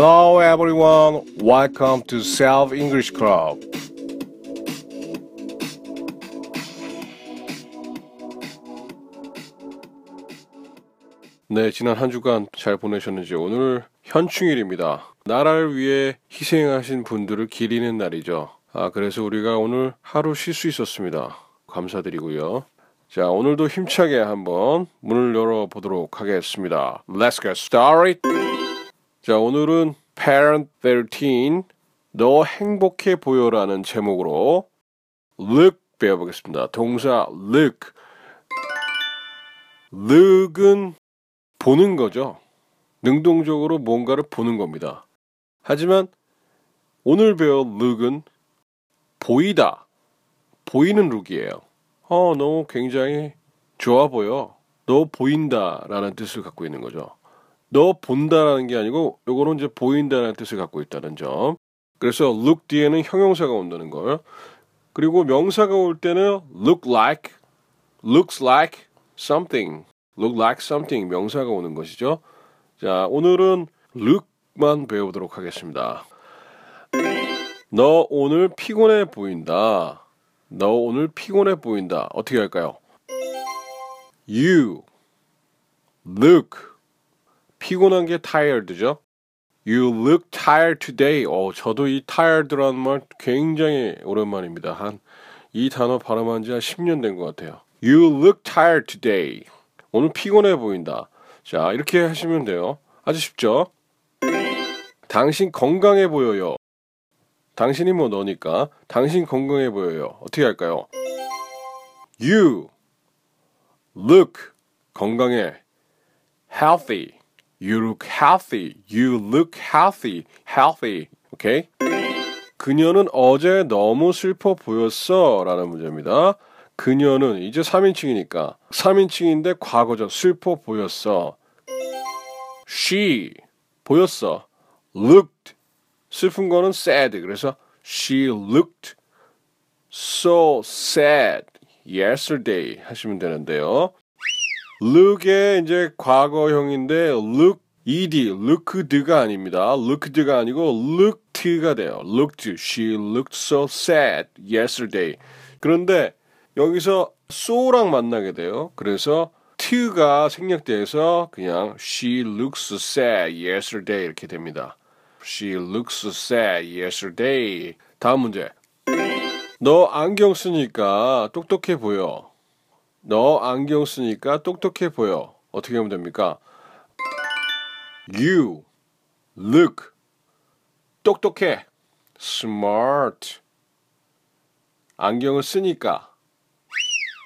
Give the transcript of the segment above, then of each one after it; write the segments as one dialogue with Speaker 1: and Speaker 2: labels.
Speaker 1: Hello everyone. Welcome to Self English Club. 네, 지난 한 주간 잘 보내셨는지 오늘 현충일입니다. 나라를 위해 희생하신 분들을 기리는 날이죠. 아, 그래서 우리가 오늘 하루 쉴 수 있었습니다. 감사드리고요. 자, 오늘도 힘차게 한번 문을 열어보도록 하겠습니다. Let's get started. 자, 오늘은 Parent 13, 너 행복해 보여라는 제목으로 look 배워보겠습니다. 동사 look. look은 보는 거죠. 능동적으로 뭔가를 보는 겁니다. 하지만 오늘 배울 look은 보이다. 보이는 룩이에요. 어, 너 굉장히 좋아 보여. 너 보인다 라는 뜻을 갖고 있는 거죠. 너 본다라는 게 아니고 요거는 이제 보인다라는 뜻을 갖고 있다는 점. 그래서 look 뒤에는 형용사가 온다는 걸. 그리고 명사가 올 때는 look like, looks like something, look like something 명사가 오는 것이죠. 자, 오늘은 look만 배우도록 하겠습니다. 너 오늘 피곤해 보인다. 너 오늘 피곤해 보인다. 어떻게 할까요? You look 피곤한 게 tired죠. You look tired today. 어, 저도 이 tired라는 말 굉장히 오랜만입니다. 한 이 단어 발음한 지 한 10년 된 것 같아요. You look tired today. 오늘 피곤해 보인다. 자, 이렇게 하시면 돼요. 아주 쉽죠? 당신 건강해 보여요. 당신이 뭐 너니까 당신 건강해 보여요. 어떻게 할까요? You look 건강해 healthy. You look healthy. You look healthy. Healthy. 오케이? 그녀는 어제 너무 슬퍼 보였어. 라는 문제입니다. 그녀는 이제 3인칭이니까 3인칭인데 과거죠. 슬퍼 보였어. She 보였어. Looked 슬픈 거는 sad. 그래서 she looked so sad yesterday 하시면 되는데요. Look의 이제 과거형인데 look ed looked가 아닙니다. looked가 아니고 looked가 돼요. looked she looked so sad yesterday. 그런데 여기서 so랑 만나게 돼요. 그래서 to가 생략돼서 그냥 she looks sad yesterday 이렇게 됩니다. She looks sad yesterday. 다음 문제. 너 안경 쓰니까 똑똑해 보여. 너 안경 쓰니까 똑똑해 보여. 어떻게 하면 됩니까? You look 똑똑해. smart. 안경을 쓰니까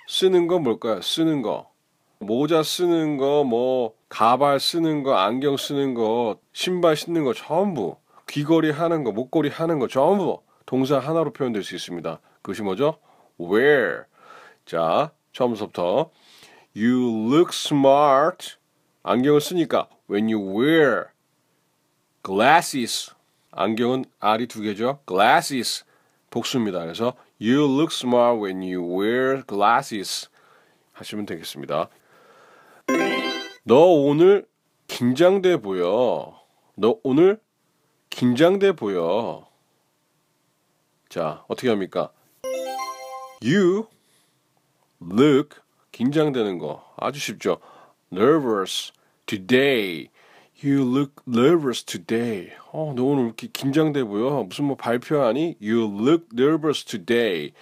Speaker 1: 쓰는 거 뭘까요? 쓰는 거. 모자 쓰는 거, 뭐 가발 쓰는 거, 안경 쓰는 거, 신발 신는 거 전부 귀걸이 하는 거, 목걸이 하는 거 전부 동사 하나로 표현될 수 있습니다. 그것이 뭐죠? wear. 자, 처음부터 You look smart. 안경을 쓰니까 when you wear glasses. 안경은 R이 두 개죠. glasses. 복수입니다. 그래서 You look smart when you wear glasses. 하시면 되겠습니다. 너 오늘 긴장돼 보여. 너 오늘 긴장돼 보여. 자, 어떻게 합니까? You look 긴장되는 거 아주 쉽죠. nervous today. You look nervous today. 어, 너 오늘 이렇게 긴장돼 보여. 무슨 뭐 발표하니? You look nervous today.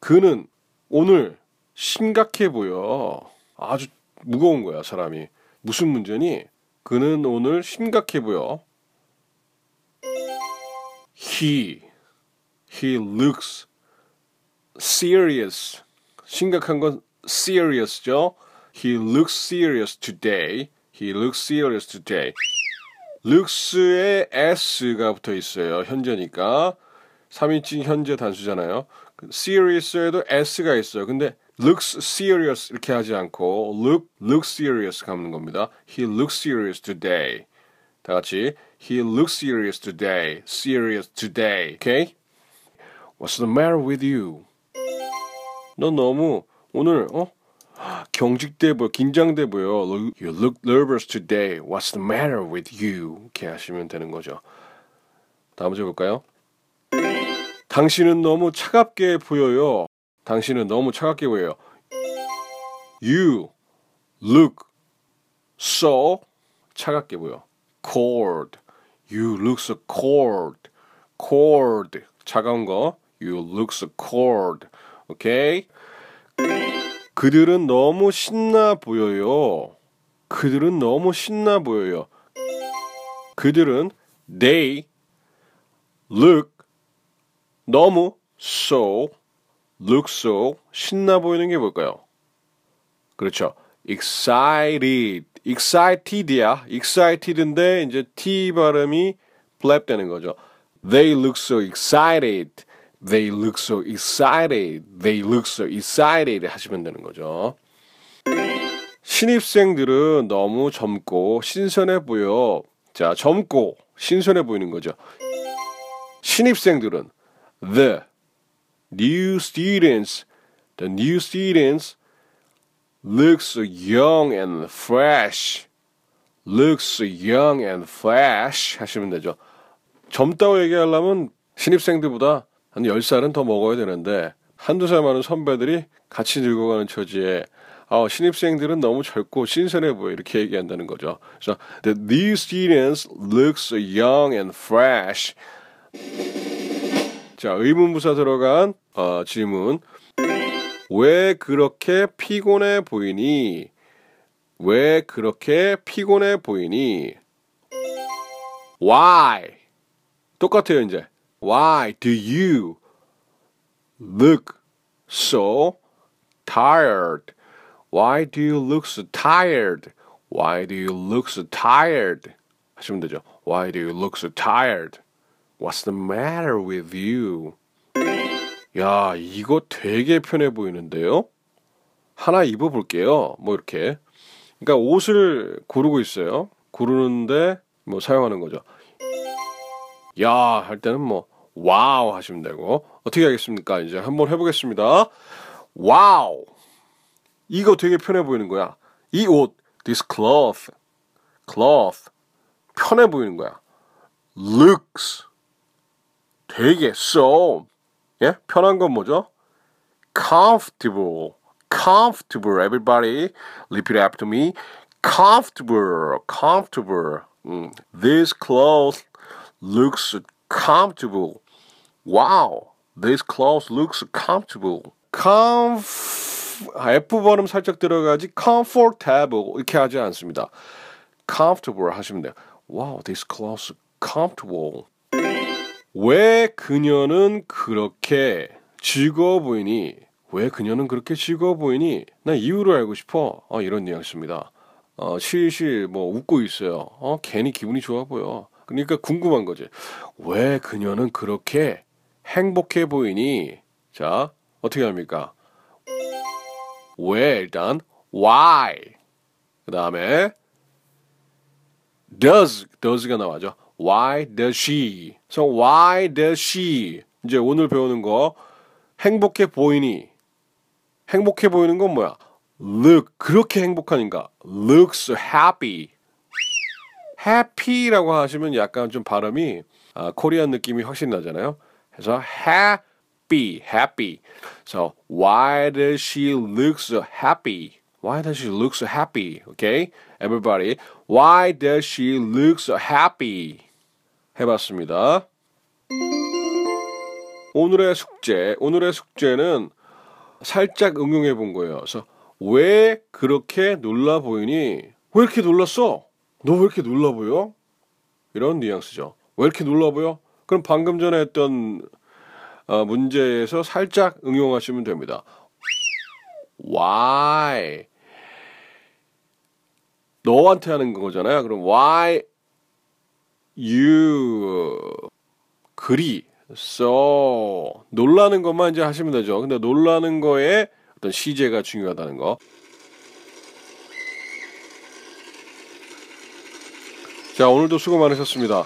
Speaker 1: 그는 오늘 심각해 보여. 아주 무거운 거야, 사람이. 무슨 문제니? 그는 오늘 심각해 보여. He, he looks serious. 심각한 건 serious죠. He looks serious today. He looks serious today. looks에 s가 붙어 있어요. 현재니까. 3인칭 현재 단수잖아요. serious에도 s가 있어요. 근데 looks serious 이렇게 하지 않고 look look serious 가는 겁니다. He looks serious today. 다 같이 He looks serious today. Serious today. Okay? What's the matter with you? 너 너무 오늘 어 경직돼 보여, 긴장돼 보여. You look nervous today. What's the matter with you? 이렇게 하시면 되는 거죠. 다음 문제 볼까요? 당신은 너무 차갑게 보여요. 당신은 너무 차갑게 보여요. You look so 차갑게 보여. cold. You look so cold. cold. 차가운 거. You look so cold. 오케이? 그들은 너무 신나 보여요. 그들은 너무 신나 보여요. 그들은 they look 너무 so look so 신나 보이는 게 뭘까요? 그렇죠. excited excited야 excited인데 이제 t 발음이 flap 되는 거죠. They look so excited. They look so excited. They look so excited 하시면 되는 거죠. 신입생들은 너무 젊고 신선해 보여. 자, 젊고 신선해 보이는 거죠. 신입생들은 the new students, the new students looks so young and fresh. looks young and fresh 하시면 되죠. 젊다고 얘기하려면 신입생들보다 한 10살은 더 먹어야 되는데 한두 살 많은 선배들이 같이 늙어가는 처지에 아, 신입생들은 너무 젊고 신선해 보여 이렇게 얘기한다는 거죠. 그래서 the new students look so young and fresh. 자, 의문부사 들어간 어, 질문. 왜 그렇게 피곤해 보이니? 왜 그렇게 피곤해 보이니? Why? 똑같아요, 이제. Why do you look so tired? Why do you look so tired? Why do you look so tired? 하시면 되죠. Why do you look so tired? What's the matter with you? 야, 이거 되게 편해 보이는데요? 하나 입어볼게요. 뭐 이렇게. 그러니까 옷을 고르고 있어요. 고르는데 뭐 사용하는 거죠. 야, 할 때는 뭐 wow 하시면 되고 어떻게 하겠습니까? 이제 한번 해보겠습니다. Wow. 이거 되게 편해 보이는 거야. 이 옷, this cloth, cloth 편해 보이는 거야. looks 되게 so 예 편한 건 뭐죠? comfortable, comfortable. Everybody, repeat after me. comfortable, comfortable. 음, this clothes looks comfortable. Wow, this clothes looks comfortable. comf F 발음 살짝 들어가지 comfortable 이렇게 하지 않습니다. comfortable 하시면 돼요. Wow, this clothes comfortable. 왜 그녀는 그렇게 즐거워 보이니? 왜 그녀는 그렇게 즐거워 보이니? 나 이유를 알고 싶어. 어, 이런 뉘앙스입니다. 어, 실실 뭐 웃고 있어요. 어, 괜히 기분이 좋아 보여. 그러니까 궁금한 거지. 왜 그녀는 그렇게 행복해 보이니? 자, 어떻게 합니까? 왜 일단 why 그 다음에 does does가 나와죠. Why does she? So why does she? 이제 오늘 배우는 거 행복해 보이니? 행복해 보이는 건 뭐야? Look 그렇게 행복하니까 looks happy. Happy라고 하시면 약간 좀 발음이 아, 코리안 느낌이 확실히 나잖아요. 그래서 happy, happy. So why does she look so happy? Why does she look so happy? Okay, everybody. Why does she look so happy? 해봤습니다. 오늘의 숙제, 오늘의 숙제는 살짝 응용해 본 거예요. 그래서 왜 그렇게 놀라 보이니? 왜 이렇게 놀랐어? 너 왜 이렇게 놀라 보여? 이런 뉘앙스죠. 왜 이렇게 놀라 보여? 그럼 방금 전에 했던 어, 문제에서 살짝 응용하시면 됩니다. Why? 너한테 하는 거잖아요. 그럼 why you 그리 so 놀라는 것만 이제 하시면 되죠. 근데 놀라는 거에 어떤 시제가 중요하다는 거. 자, 오늘도 수고 많으셨습니다.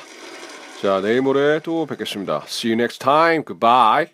Speaker 1: 자, 내일 모레 또 뵙겠습니다. See you next time. Goodbye.